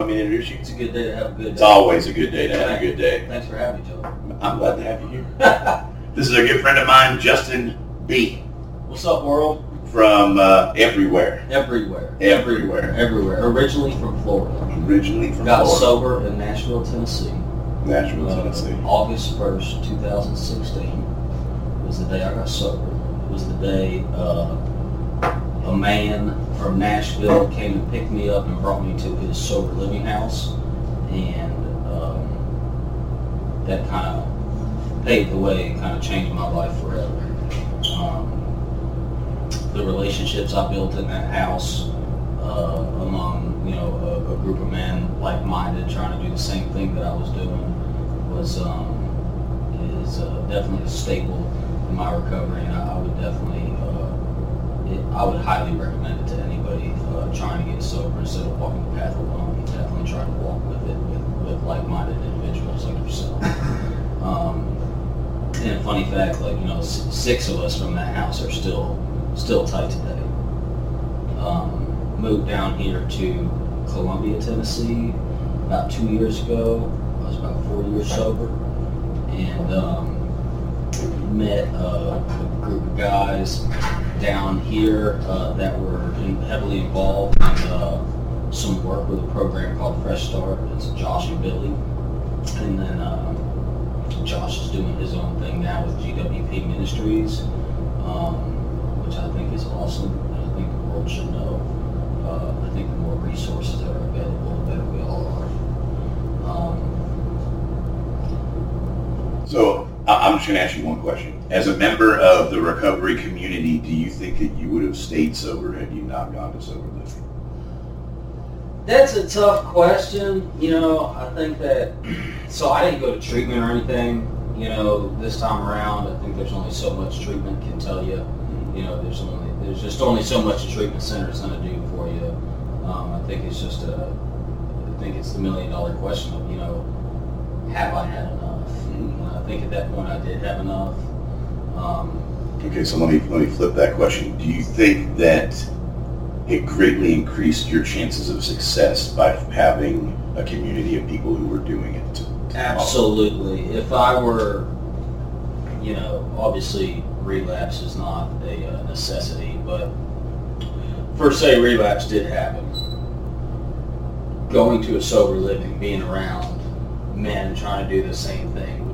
want me to introduce you? It's a good day to have a good day. It's always a good day to have a good day. Thanks for having me, Joe. I'm glad to have you here. This is a good friend of mine, Justin B. What's up, world? from uh, everywhere. Everywhere. Everywhere. Everywhere. Originally from Florida. Originally from Got Florida, sober in Nashville, Tennessee. Nashville, Uh, Tennessee. August 1st, 2016 was the day I got sober. It was the day uh, a man from Nashville came and picked me up and brought me to his sober living house. And um, that kind of paved the way, and kind of changed my life forever. Um, the relationships I built in that house uh, among, you know, a, a group of men like-minded trying to do the same thing that I was doing was um, is uh, definitely a staple in my recovery, and I, I would definitely it, I would highly recommend it to anybody uh, trying to get sober instead of walking the path alone. Definitely try to walk with it with, with like-minded individuals like yourself. Um, and funny fact, like you know, six of us from that house are still still tight today. Um, moved down here to Columbia, Tennessee, about two years ago. I was about four years sober, and um, met uh, a group of guys down here uh, that were heavily involved in uh, some work with a program called Fresh Start. It's Josh and Billy, and then. Um, Josh is doing his own thing now with GWP Ministries, um, which I think is awesome, I think the world should know. Uh, I think the more resources that are available, the better we all are. Um, So I'm just going to ask you one question. As a member of the recovery community, do you think that you would have stayed sober had you not gone to sober living? that's a tough question. You know, I think that, so I didn't go to treatment or anything. You know, this time around, I think there's only so much treatment can tell you. You know, there's only, there's just only so much a treatment center is going to do for you. Um, I think it's just a, I think it's the million dollar question of, you know, have I had enough? And I think at that point I did have enough. Um, Okay, so let me let me flip that question. Do you think that it greatly increased your chances of success by having a community of people who were doing it? to- to follow? Absolutely. If I were, you know, obviously relapse is not a uh, necessity, but for say relapse did happen, going to a sober living, being around men trying to do the same thing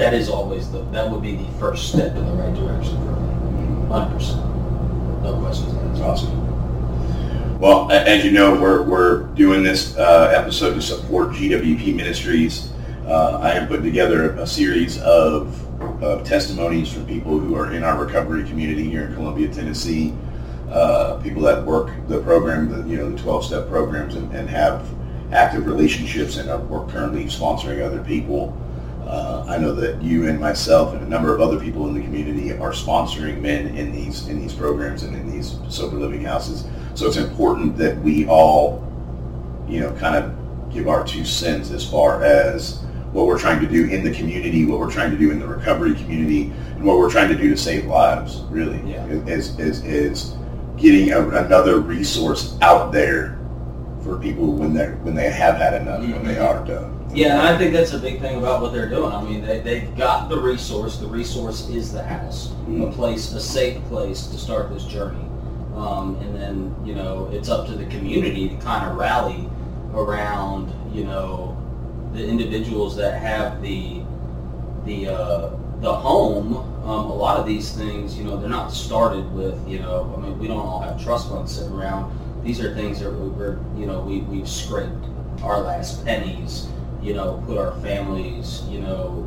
that is always the, that would be the first step in the right direction for me. 100%. No questions asked. awesome. Well, as you know, we're, we're doing this uh, episode to support GWP Ministries. Uh, I am putting together a series of, of testimonies from people who are in our recovery community here in Columbia, Tennessee. Uh, people that work the program, the, you know, the 12-step programs and, and have active relationships and are work currently sponsoring other people. Uh, I know that you and myself and a number of other people in the community are sponsoring men in these in these programs and in these sober living houses. So it's important that we all, you know, kind of give our two cents as far as what we're trying to do in the community, what we're trying to do in the recovery community, and what we're trying to do to save lives. Really, Yeah. is is is getting a, another resource out there for people when they when they have had enough, when they are done. Yeah, and I think that's a big thing about what they're doing. I mean, they, they've got the resource. The resource is the house, a Mhm. place, a safe place to start this journey. Um, and then, you know, it's up to the community to kind of rally around, you know, the individuals that have the, the, uh, the home. Um, a lot of these things, you know, they're not started with, you know, I mean, we don't all have trust funds sitting around. These are things that we're, you know, we, we've scraped our last pennies you know, put our families, you know,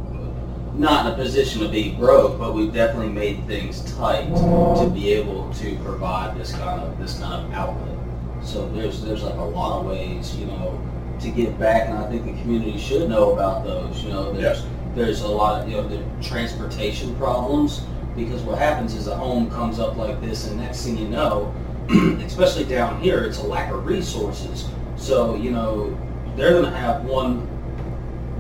not in a position to be broke, but we've definitely made things tight to be able to provide this kind of this kind of outlet. So there's there's like a lot of ways, you know, to give back, and I think the community should know about those. You know, there's there's a lot of you know the transportation problems because what happens is a home comes up like this, and next thing you know, especially down here, it's a lack of resources. So you know they're going to have one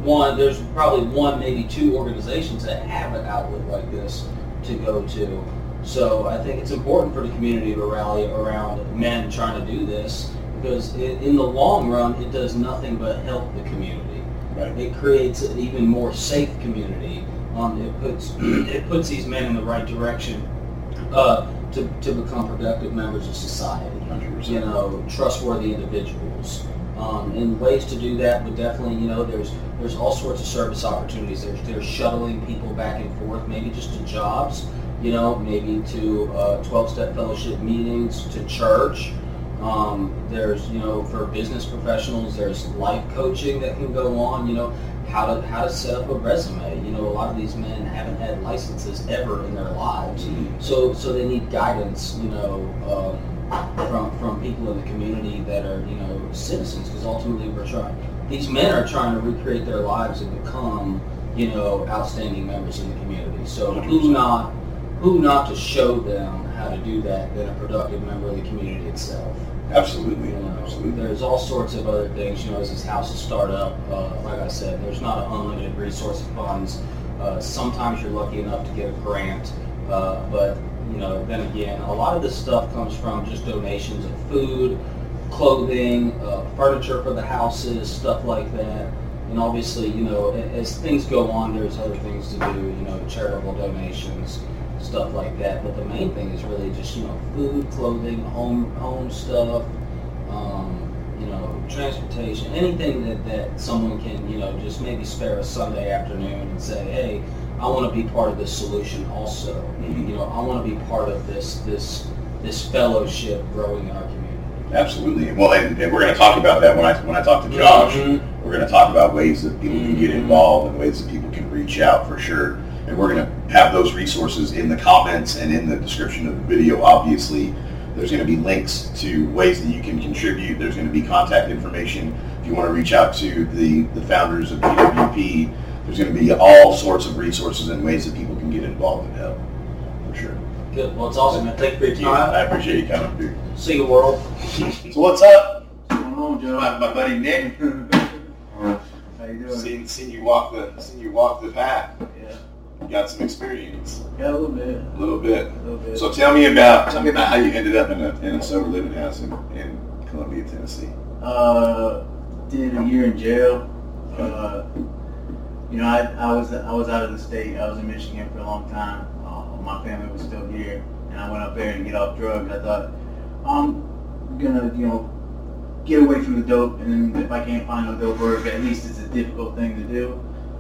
one, there's probably one, maybe two organizations that have an outlet like this to go to. So I think it's important for the community to rally around men trying to do this because it, in the long run, it does nothing but help the community. Right. It creates an even more safe community. Um, it puts it puts these men in the right direction uh, to, to become productive members of society. 100%. You know, trustworthy individuals. Um, and ways to do that would definitely, you know, there's there's all sorts of service opportunities. There's there's shuttling people back and forth, maybe just to jobs, you know, maybe to uh, 12-step fellowship meetings, to church. Um, there's, you know, for business professionals, there's life coaching that can go on. You know, how to how to set up a resume. You know, a lot of these men haven't had licenses ever in their lives, so so they need guidance. You know, um, from from people in the community that are you know citizens, because ultimately we're trying. These men are trying to recreate their lives and become you know outstanding members in the community. So who 100%. not who not to show them how to do that than a productive member of the community itself. Absolutely. Absolutely. there's all sorts of other things. You know, as these houses start up, uh, like I said, there's not an unlimited resource of funds. Uh, sometimes you're lucky enough to get a grant, uh, but you know, then again, a lot of this stuff comes from just donations of food, clothing, uh, furniture for the houses, stuff like that. And obviously, you know, as things go on, there's other things to do. You know, charitable donations, stuff like that. But the main thing is really just you know, food, clothing, home home stuff um, you know, transportation, anything that, that someone can, you know, just maybe spare a Sunday afternoon and say, hey, I want to be part of this solution also. Mhm. You know, I want to be part of this this this fellowship growing in our community. Absolutely. Well, and, and we're going to talk about that when I when I talk to Josh. Mhm. We're going to talk about ways that people can get involved and ways that people can reach out for sure. And we're going to have those resources in the comments and in the description of the video. Obviously, there's going to be links to ways that you can contribute. There's going to be contact information if you want to reach out to the, the founders of GWP. There's going to be all sorts of resources and ways that people can get involved and help. For sure. Good. Well, it's awesome, man. Thank you for your time. I appreciate you coming through. See you, world. So what's up? What's going on, Joe? My, my buddy Nick. How you doing? Seen, seen you walk the seen you walk the path. Yeah, You got some experience, yeah, a little bit, a little bit. a little bit. So tell me about tell me about how you ended up in a in a sober living house in, in Columbia, Tennessee. uh, did a year in jail. Uh, you know, I, I was I was out of the state. I was in Michigan for a long time. Uh, my family was still here, and I went up there to get off drugs. I thought I'm gonna, you know, get away from the dope, and then if I can't find no dope work, at least it's a difficult thing to do.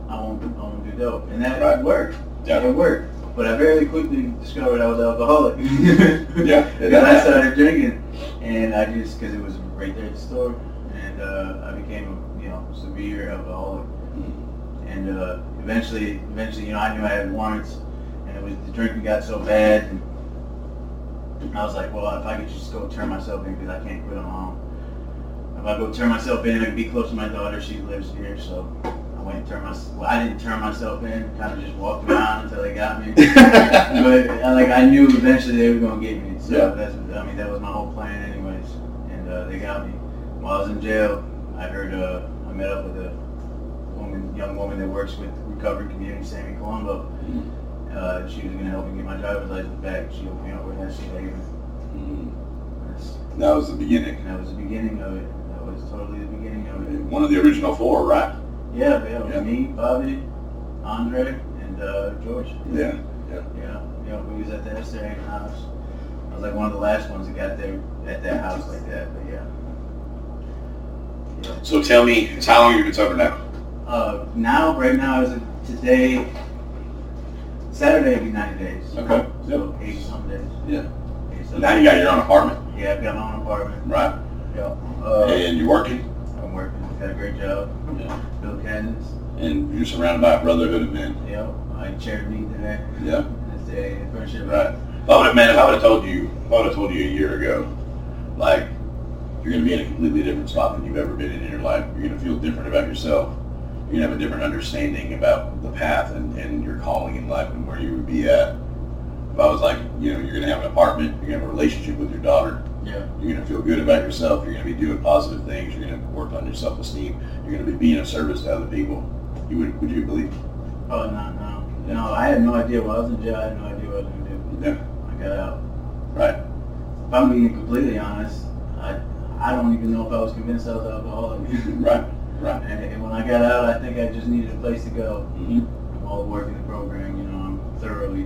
I won't I won't do dope, and that Right. worked. Yeah. It worked. But I very quickly discovered I was alcoholic. Yeah, Because I started drinking, and I just because it was right there at the store, and uh, I became a you know severe alcoholic, and uh, eventually, eventually, you know, I knew I had warrants, and it was the drinking got so bad, and I was like, well, if I could just go turn myself in because I can't quit on my own. If I go turn myself in, I can be close to my daughter. She lives here, so I went and turned myself. Well, I didn't turn myself in. Kind of just walked around until they got me. but uh, like I knew eventually they were gonna get me. So Yeah. that's I mean that was my whole plan anyways. And uh, they got me. While I was in jail, I heard uh, I met up with a woman, young woman that works with Recovery Community, Sammy Colombo. Uh, she was gonna help me get my driver's license back. She hooked me up with Hesse Haven. That's- That was the beginning. That was the beginning of it. Totally the beginning of it. One of the original four, right? Yeah, yeah, Yeah. me, Bobby, Andre, and uh, George. Yeah. Yeah, yeah, we was at the Esther house. I was like one of the last ones that got there at that house like that, but yeah. yeah. So tell me, how long you been sober now? Uh, now, right now, as of today, Saturday will be 90 days. Okay. So 80 some days. Yeah. 80 some Now you got your own apartment, Yeah, I've got my own apartment. right? Yeah. Uh, And you're working, I'm working. Got a great job. Yeah. Bill Cannons. and you're surrounded by a brotherhood of men. Yeah. I chaired me today. Yeah. This day, friendship. Right. If I would have, man, if I would have told you, if I would have told you a year ago, like, you're going to be in a completely different spot than you've ever been in in your life. You're going to feel different about yourself. You're going to have a different understanding about the path and, and your calling in life and where you would be at. If I was like, you know, you're going to have an apartment, you're going to have a relationship with your daughter, Yeah. you're going to feel good about yourself, you're going to be doing positive things, you're going to work on your self-esteem, you're going to be being of service to other people. You would, would you believe? Oh, no, no. No, I had no idea what I was in jail. I had no idea what I was going to do. Yeah. I got out. Right. If I'm being completely honest, I I don't even know if I was convinced I was an alcoholic. Right, right. And, and when I got out, I think I just needed a place to go. Mhm. While working the program, you know, I'm thoroughly.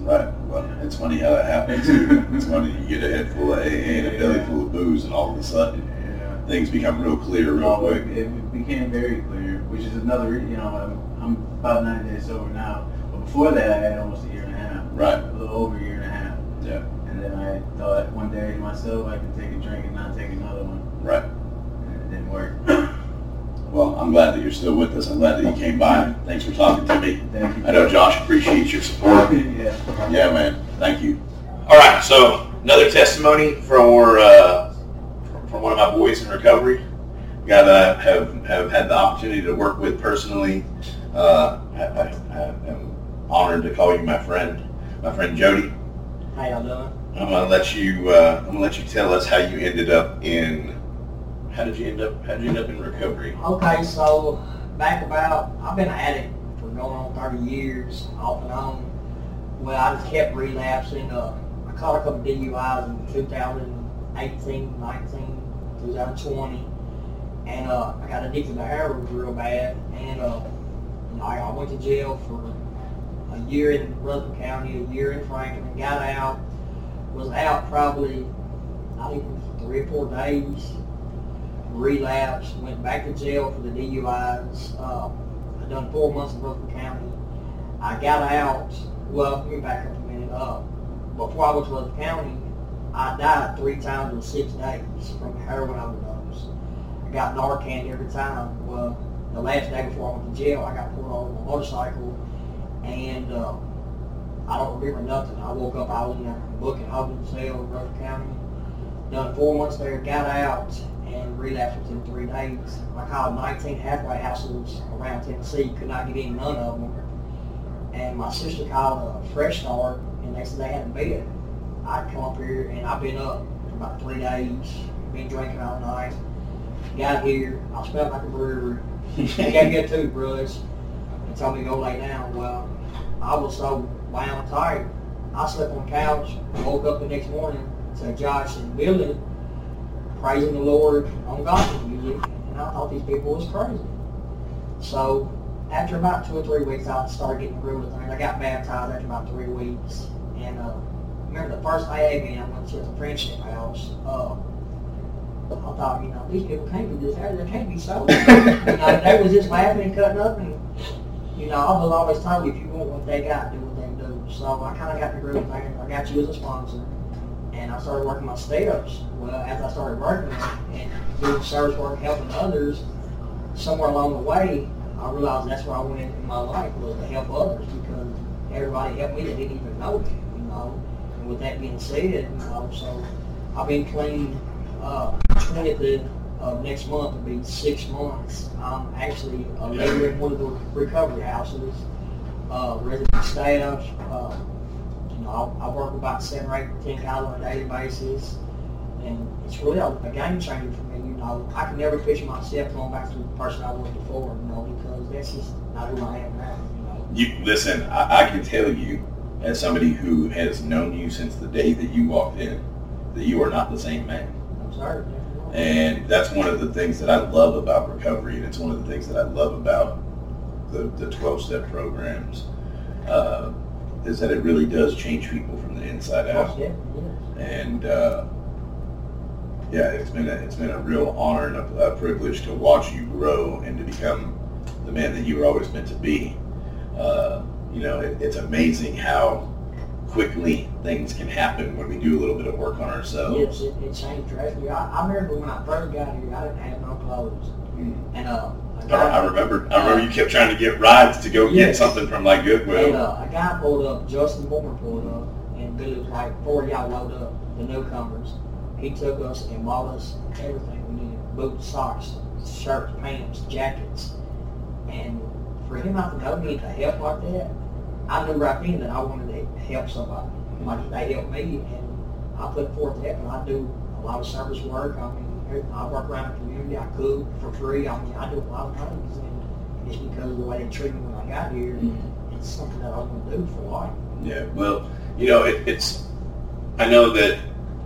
Right. Well, it's funny how that happens. it's funny you get a head full of AA and a belly full of booze, and all of a sudden Yeah. things become real clear real Oh, quick. it, became very clear, which is another. You know, I'm, I'm about nine days sober now. But before that, I had almost a year and a half. Right. A little over a year and a half. Yeah. And then I thought one day to myself I could take a drink and not take another one. Right. And it didn't work. Well, I'm glad that you're still with us. I'm glad that you came by. Thanks for talking to me. Thank you. I know Josh appreciates your support. yeah. Yeah, man. Thank you. All right. So another testimony for uh, from one of my boys in recovery, a guy that I have have had the opportunity to work with personally. Uh, I, I, I am honored to call you my friend, my friend Jody. How y'all doing? I'm gonna let you. Uh, I'm gonna let you tell us how you ended up in. How did you end up? How did you end up in recovery? Okay, so back about, I've been an addict for going on 30 years, off and on. Well, I just kept relapsing. Uh, I caught a couple DUIs in 2018, 19, 2020. And uh, I got addicted to heroin real bad. And uh, I, I went to jail for a year in Rutherford County, a year in Franklin, and got out, was out probably, not even three or four days relapsed, went back to jail for the DUIs. Um, I done four months in Rutherford County. I got out. Well, let me back up a minute. Uh, before I went to Rutherford County, I died three times in six days from heroin overdose. I got Narcan every time. Well, the last day before I went to jail, I got pulled over on a motorcycle, and uh, I don't remember nothing. I woke up, I was in a booking holding cell in Rutherford County. Done four months there, got out, and relapsed within three days. I called 19 halfway houses around Tennessee, could not get in none of them. And my sister called a fresh start, and they said they had a bed. I'd come up here, and I've been up for about three days, been drinking all night. Got here, I smelled like a brewery. They gave me a toothbrush and told me to go lay down. Well, I was so wound tired. I slept on the couch, woke up the next morning to Josh and Billy praising the Lord on gospel music, and I thought these people was crazy. So after about two or three weeks, I started getting groove of things. I got baptized after about three weeks, and uh, remember the first AA meeting I went to at the friendship house. Uh, I thought, you know, these people can't be this. They can't be so. you know, they was just laughing and cutting up, and you know, I was always told if you want what they got, do what they do. So I kind of got the groove of. I got you as a sponsor and I started working my steps. Well, after I started working and doing service work, helping others, somewhere along the way, I realized that's where I went in my life was to help others because everybody helped me that didn't even know me, you know. And with that being said, you know, so I've been clean. Uh, 20th of next month will be six months. I'm actually a leader in one of the recovery houses, uh, resident staff. Uh, I, I work about seven or eight, ten guys on a daily basis, and it's really a, a game changer for me. You know, I can never picture myself going back to the person I was before. You know, because that's just not who I am now. You know. You listen. I, I can tell you, as somebody who has known you since the day that you walked in, that you are not the same man. I'm sorry. And that's one of the things that I love about recovery, and it's one of the things that I love about the, the 12-step programs, uh, is that it really does change people from the inside out. Yeah, yeah. And uh, yeah, it's been a, it's been a real honor and a, a privilege to watch you grow and to become the man that you were always meant to be. Uh, you know, it, it's amazing how quickly things can happen when we do a little bit of work on ourselves. Yes, it, it changed drastically. I, I remember when I first got here, I didn't have no clothes, Mm. and uh, I, I remember. I remember you kept trying to get rides to go get something from like Goodwill. And uh, a guy pulled up, Justin Moore pulled up, and Billy was like, four y'all load up, the newcomers. He took us and bought us everything we needed, boots, socks, shirts, pants, jackets. And for him not to know me to help like that, I knew right then that I wanted to help somebody. Like they helped me, and I put forth that, and I do a lot of service work. I mean, I work around the community. I cook for free. I mean, I do a lot of things, and it's because of the way they treated me when I got here. It's something that I'm going to do for life. Yeah, well, you know, it, it's. I know that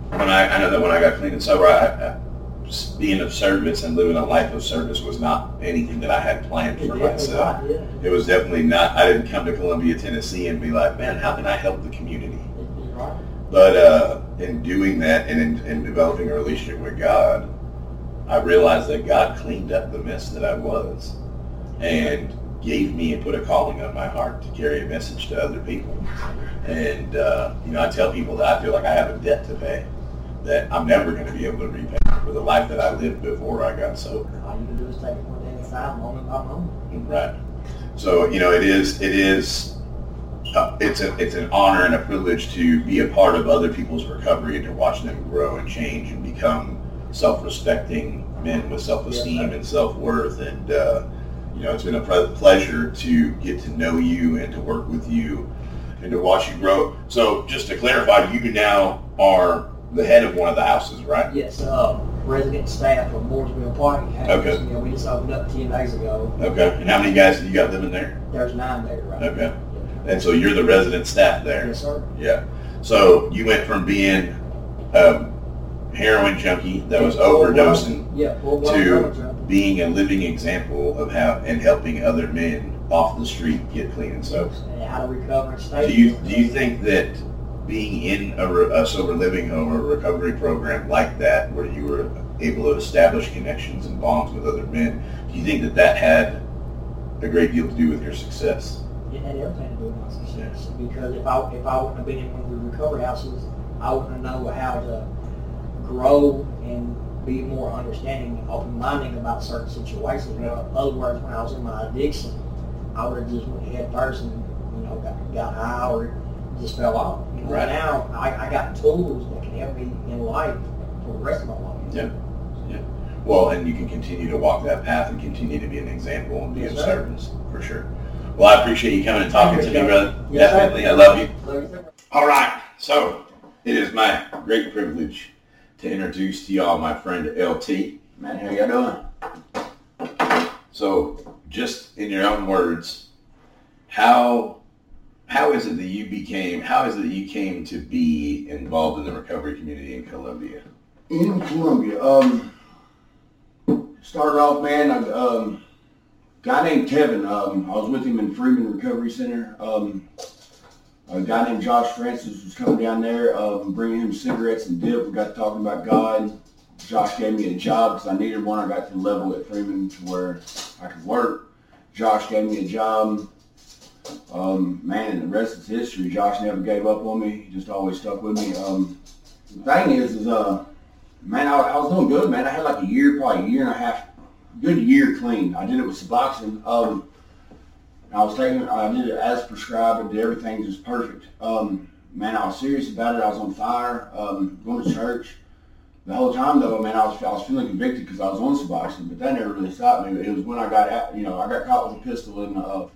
when I, I know that when I got clean and sober, I, I s- being of service and living a life of service was not anything that I had planned for myself. not, yeah. It was definitely not. I didn't come to Columbia, Tennessee, and be like, man, how can I help the community? Right. But uh, in doing that and in, in developing a relationship with God, I realized that God cleaned up the mess that I was and gave me and put a calling on my heart to carry a message to other people. And, uh, you know, I tell people that I feel like I have a debt to pay that I'm never going to be able to repay for the life that I lived before I got sober. All you can do is take it one day at a time, moment by moment. Right. So you know, it is it is uh, it's a it's an honor and a privilege to be a part of other people's recovery and to watch them grow and change and become self-respecting men with self-esteem and self-worth. And uh, you know, it's been a pleasure to get to know you and to work with you and to watch you grow. So just to clarify, you now are the head of one of the houses, right? Yes, uh, resident staff of Mooresville Park. Okay. You know, we just opened up ten days ago. Okay. And how many guys have you got living there? There's nine there, right? Okay. And so you're the resident staff there. Yes, sir. Yeah. So you went from being a heroin junkie that was overdosing Yeah, full blown to being a living example of how and helping other men off the street get clean and sober. And how to recover. Do you do you think that being in a, re- a sober living home or a recovery program like that, where you were able to establish connections and bonds with other men, do you think that that had a great deal to do with your success? It had everything to do with my success. Because if I if I wouldn't have been in one of the recovery houses, I wouldn't know how to grow and be more understanding and open-minded about certain situations. In other words, when I was in my addiction, I would have just went head first and you know got, got high or just fell off. You know, Right. Now I, I got tools that can help me in life for the rest of my life. Yeah. Well, and you can continue to walk that path and continue to be an example and be Yes, of sir. service, for sure. Well, I appreciate you coming and talking to me, brother. Yes, sir. Definitely. I love you. Love you. All right. So, it is my great privilege to introduce to y'all my friend LT. Man, how y'all doing? So, just in your own words, how how is it that you became how is it that you came to be involved in the recovery community in Columbia? In Columbia, um, started off, man, I, um, guy named Kevin, um, I was with him in Freeman Recovery Center. Um, a guy named Josh Francis was coming down there, um, bringing him cigarettes and dip. We got talking about God. Josh gave me a job because I needed one. I got to the level at Freeman to where I could work. Josh gave me a job. Um, man, the rest is history. Josh never gave up on me. He just always stuck with me. Um, the thing is, is uh, man, I, I was doing good, man. I had like a year, probably a year and a half, good year clean. I did it with Suboxone. Um, I was taking, I did it as prescribed. I did everything just perfect. Um, man, I was serious about it. I was on fire. Um, going to church. The whole time though, man, I was I was feeling convicted because I was on Suboxone, but that never really stopped me. It was when I got out, you know, I got caught with a pistol and uh,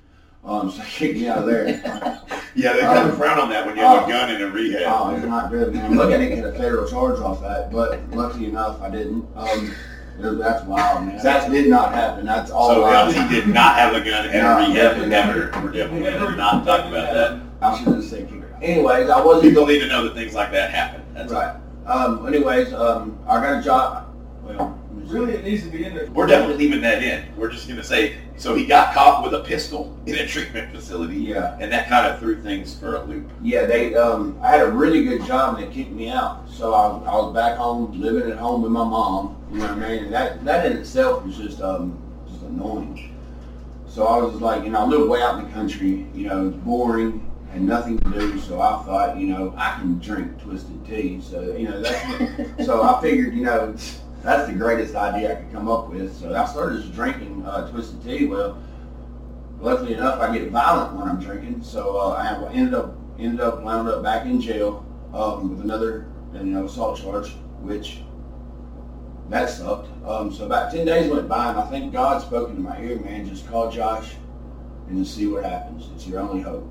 um, so they kicked me out of there. Yeah, they kind kind of frown on that when you have Oh. a gun in a rehab. Oh, it's not good, man. Look, I didn't get a federal charge off that, but lucky enough, I didn't. Um, that's wild, man. That did not happen. That's all. So wild. Did not have a gun in rehab definitely never. We're definitely not talking about that. I have said kick. Anyways, I wasn't People need to know that things like that happen. That's right. Um, anyways, um, I got a job. Well, let me see. Really, it needs to be in there. We're definitely leaving that in. We're just going to say, so he got caught with a pistol in a treatment facility, Yeah, and that kind of threw things for a loop. yeah. They, um, I had a really good job, and they kicked me out. So I, was- I was back home, living at home with my mom. You know what I mean? And that, that in itself was just, um, just annoying. So I was just like, you know, I lived way out in the country. You know, it's boring, had nothing to do. So I thought, you know, I can drink twisted tea. So you know, that's what, so I figured, you know, that's the greatest idea I could come up with. So I started just drinking uh, twisted tea. Well, luckily enough, I get violent when I'm drinking. So uh, I ended up ended up wound up back in jail um, with another you know assault charge, which that sucked. Um, so about ten days went by, and I think God spoke into my ear, man. Just call Josh and just see what happens. It's your only hope.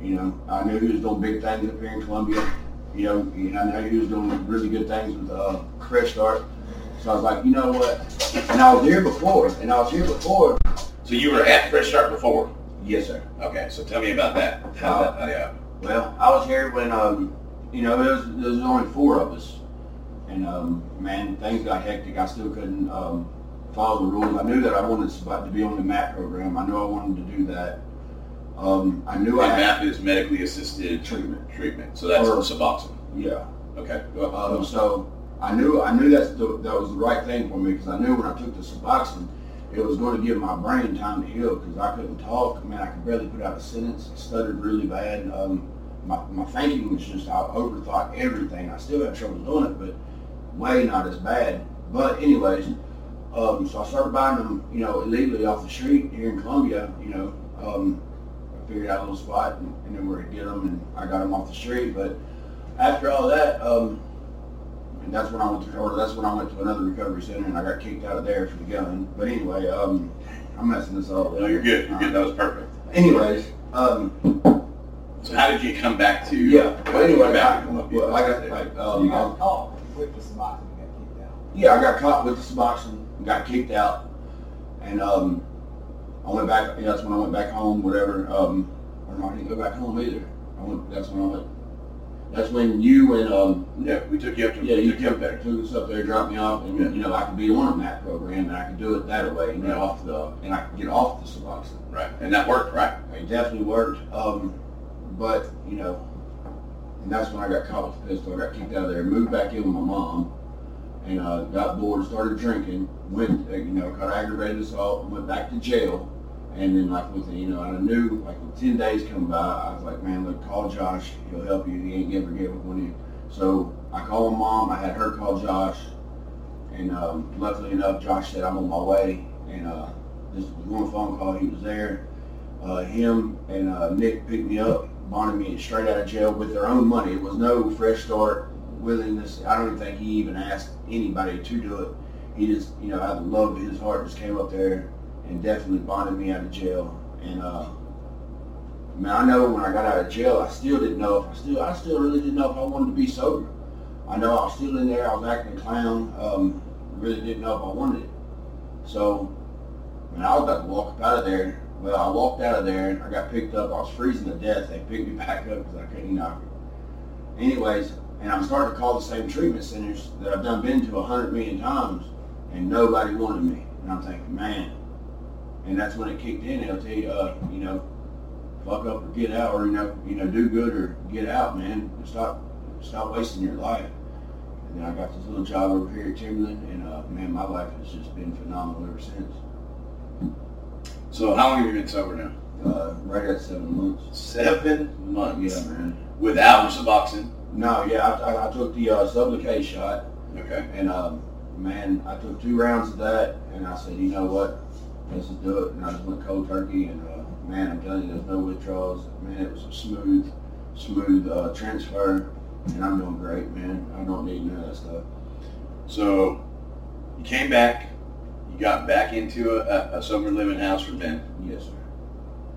You know, I knew he was doing big things up here in Columbia. You know, and I know he was doing really good things with uh, Fresh Start. So I was like, you know what? And I was here before, and I was here before. So you were at Fresh Start before. Yes, sir. Okay, so tell me about that. How that? Yeah. Well, I was here when, um, you know, there was, there was only four of us. and um, man, things got hectic. I still couldn't um, follow the rules. I knew that I wanted to be on the MAP program. I knew I wanted to do that. Um, I knew And I MAP is medically assisted treatment. treatment, so that's Or- Suboxone. Yeah. Okay, go ahead. Um, so I knew I knew that's the, that was the right thing for me because I knew when I took the Suboxone, it was going to give my brain time to heal because I couldn't talk. Man, I could barely put out a sentence. I stuttered really bad. Um, my, my thinking was just I overthought everything. I still had trouble doing it, but way not as bad. But anyways, um, so I started buying them, you know, illegally off the street here in Columbia. You know, um, I figured out a little spot and, and then where to get them, and I got them off the street. But after all that, um, and that's when I went to, or that's when I went to another recovery center, and I got kicked out of there for the gun. But anyway, um, I'm messing this up. No, you're good, you're good, that was perfect. Anyways, um, So how did you come back to? yeah. But anyway, back I, Columbia? well, I, like, um, you got caught with the Suboxone and got kicked out. Yeah, I got caught with the Suboxone, got kicked out, and um, I went back. Yeah, that's when I went back home. Whatever. Um, or no, I didn't go back home either. I went. That's when I went. That's when you and um, Yeah, we took you up to, yeah, you took you up took, there. took us up there, dropped me off, and Yeah. you know I could be on that program, and I could do it that way, and get off the, and I could get off the Suboxone. Right, and that worked, right? It definitely worked. Um, but you know, and that's when I got caught with the pistol. I got kicked out of there, moved back in with my mom, and uh, got bored, started drinking. Went, uh, you know, got aggravated assault, went back to jail, and then like within, you know, I knew like with ten days come by, I was like, man, look, call Josh. He'll help you. He ain't ever gave up on you. So I called my mom. I had her call Josh, and um, luckily enough, Josh said I'm on my way, and uh, just one phone call, he was there uh, him and uh, Nick picked me up, bonded me straight out of jail with their own money. It was no fresh start willingness. I don't even think he even asked anybody to do it. He just, you know, out of the love of his heart, just came up there and definitely bonded me out of jail. And uh, man, I know when I got out of jail, I still didn't know if I still, I still really didn't know if I wanted to be sober. I know I was still in there. I was acting a clown. Um, really didn't know if I wanted it. So, man, I was about to walk out of there well, I walked out of there and I got picked up. I was freezing to death. They picked me back up because I couldn't, you know. Anyways, and I'm starting to call the same treatment centers that I've done been to a hundred million times, and nobody wanted me. And I'm thinking, man. And that's when it kicked in. They'll tell you, uh, you know, fuck up or get out, or you know, you know, do good or get out, man. Stop, stop wasting your life. And then I got this little job over here at Timberland, and uh, man, my life has just been phenomenal ever since. So how long have you been sober now? Uh, right at seven months. Seven months. Yeah, man. Without Suboxone? No, yeah, I, I, I took the uh, Sublocade shot, Okay. and um, man, I took two rounds of that, and I said, you know what, let's just do it. And I just went cold turkey, and uh, man, I'm telling you, there's no withdrawals. Man, it was a smooth, smooth uh, transfer, and I'm doing great, man. I don't need none of that stuff. So you came back, you got back into a, a, a sober living house for Ben. Yes, sir.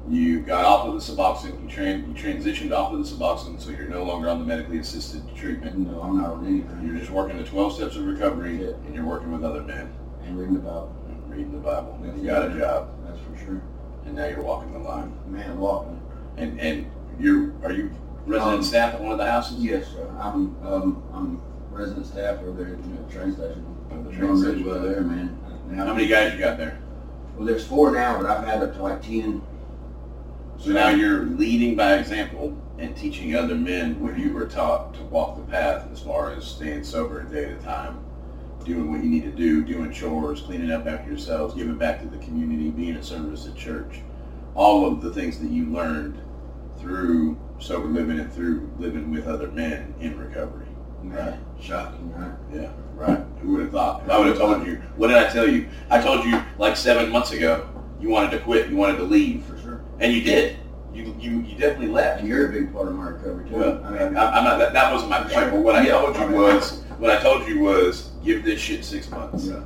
You got off of the Suboxone. You, tran- you transitioned off of the Suboxone, so you're no longer on the medically assisted treatment. No, I'm not on anything. You're just working the 12 steps of recovery, Yeah. and you're working with other men, And reading about. Reading the Bible. That's You got a job, That's for sure. and now you're walking the line. Man, walking. And and you're you resident Um, staff at one of the houses? Yes, sir. I'm um, I'm resident staff over there at the train station. The train station. well there, man. Now- How many guys you got there? Well, there's four now, but I've had up to like ten. So now you're leading by example and teaching other men what you were taught to walk the path as far as staying sober a day at a time, doing what you need to do, doing chores, cleaning up after yourselves, giving back to the community, being a service at church. All of the things that you learned through sober living and through living with other men in recovery. Right. Shocking, right? Yeah, right. Who would have thought? If I would have told you, what did I tell you? I told you like seven months ago, you wanted to quit, you wanted to leave, For sure. and you did. You you, you definitely left. And you're a big part of my recovery too. Well, I I mean, I'm not. That, that wasn't my point. But what I Yeah. told you was, what I told you was, give this shit six months. yeah.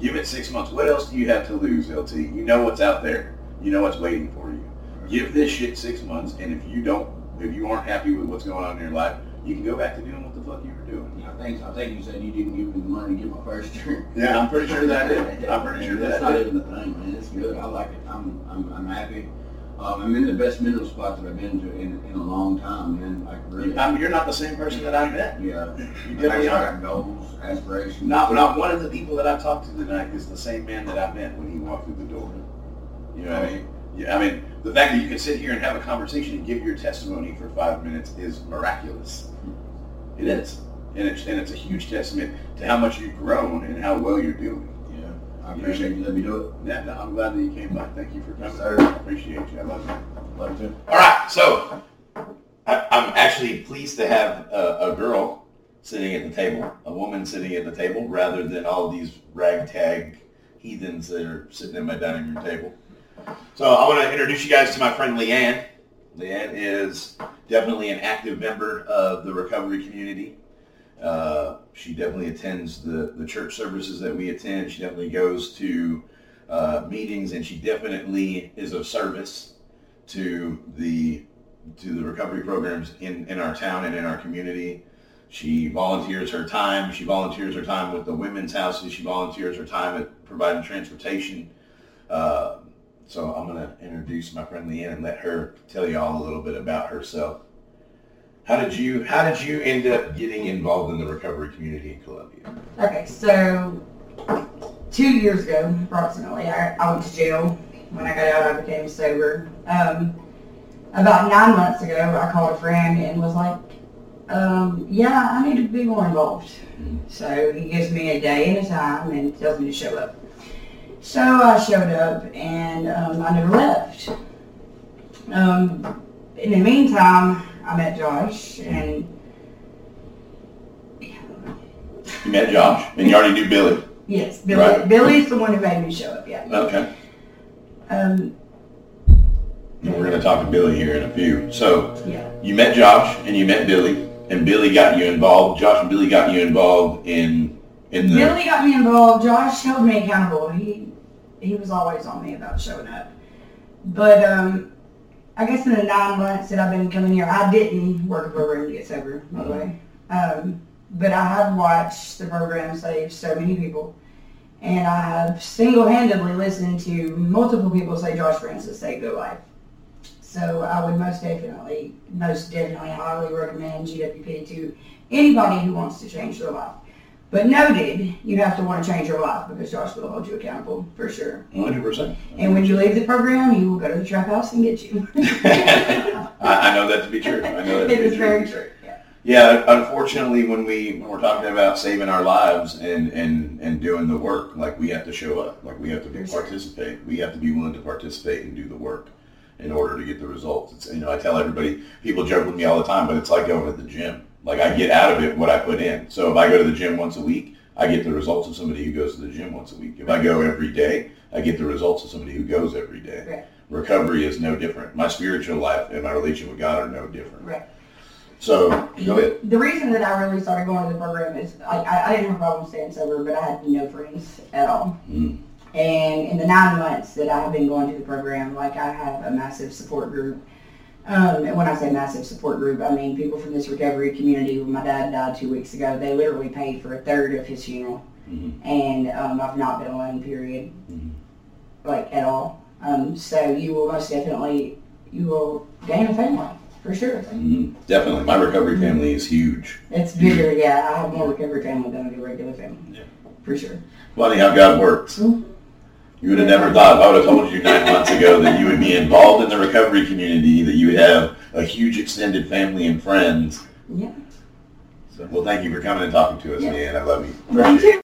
Give it six months. What else do you have to lose, LT? You know what's out there. You know what's waiting for you. Give this shit six months, and if you don't, if you aren't happy with what's going on in your life, you can go back to doing what the fuck you were doing. I think I think you said you didn't give me the money to get my first drink. Yeah, I'm pretty sure that I did. I'm pretty sure that's that not did. even the thing, man. It's good. I like it. I'm I'm I'm happy. Um, I'm in the best mental spot that I've been to in, in a long time, man. Like really. I mean, you're not the same person that I met. Yeah. You definitely I are. got goals, aspirations. Not, not one of the people that I've talked to tonight is the same man that I met when he walked through the door. You know what I mean? Yeah, I mean, the fact that you can sit here and have a conversation and give your testimony for five minutes is miraculous. It is. And it's, and it's a huge testament to how much you've grown and how well you're doing. I appreciate you letting me do it. Yeah, uh, no, I'm glad that you came by. Thank you for coming. Sir. I appreciate you. I love you. Love to. All right, so I, I'm actually pleased to have a, a girl sitting at the table, a woman sitting at the table, rather than all these ragtag heathens that are sitting at my dining room table. So I want to introduce you guys to my friend Leanne. Leanne is definitely an active member of the recovery community. Uh, she definitely attends the, the church services that we attend. She definitely goes to uh, meetings, and she definitely is of service to the to the recovery programs in, in our town and in our community. She volunteers her time. She volunteers her time with the women's houses. She volunteers her time at providing transportation. Uh, so I'm going to introduce my friend Leanne and let her tell you all a little bit about herself. How did you How did you end up getting involved in the recovery community in Columbia? Okay, so two years ago, approximately, I, I went to jail. When I got out, I became sober. Um, about nine months ago, I called a friend and was like, um, yeah, I need to be more involved. So he gives me a day and a time and tells me to show up. So I showed up and um, I never left. Um, in the meantime, I met Josh and You met Josh, and you already knew Billy. yes, Billy, Right. Billy's the one who made me show up, yeah. Okay. Um, We're going to talk to Billy here in a few. So yeah. you met Josh and you met Billy, and Billy got you involved. Josh and Billy got you involved in in the. Billy got me involved. Josh held me accountable. He he was always on me about showing up. But um, I guess in the nine months that I've been coming here, I didn't work a program to get sober, by the way. Um, but I have watched the program save so many people. And I have single-handedly listened to multiple people say Josh Francis saved their life. So I would most definitely, most definitely highly recommend GWP to anybody who wants to change their life. But noted, you have to want to change your life because Josh will hold you accountable for sure. 100%. And when you leave the program, he will go to the trap house and get you. I, I know that to be true. I know that to it is true. very true. Yeah. Yeah, unfortunately, when we when we're talking about saving our lives and, and, and doing the work, like we have to show up, like we have to be, participate. We have to be willing to participate and do the work in order to get the results. It's, you know, I tell everybody, people joke with me all the time, but it's like going to the gym. Like I get out of it what I put in. So if I go to the gym once a week, I get the results of somebody who goes to the gym once a week. If I go every day, I get the results of somebody who goes every day. Right. Recovery is no different. My spiritual life and my relationship with God are no different. Right. So go ahead. The reason that I really started going to the program is I, I, I didn't have a problem staying sober, but I had no friends at all. Mm. And in the nine months that I have been going to the program, like I have a massive support group. Um, and when I say massive support group, I mean people from this recovery community. When my dad died two weeks ago, they literally paid for a third of his funeral. Mhm. And um, I've not been alone, period, Mhm. like at all. Um, so you will most definitely, you will gain a family, for sure. Mhm. Definitely. My recovery family is huge. It's bigger, yeah. I have more recovery family than I do regular family. Yeah. For sure. Funny how God works. You would have never thought, if I would have told you nine months ago that you would be involved in the recovery community, that you would have a huge extended family and friends. Yeah. So, well, thank you for coming and talking to us, Yeah. man. I love you. Me too.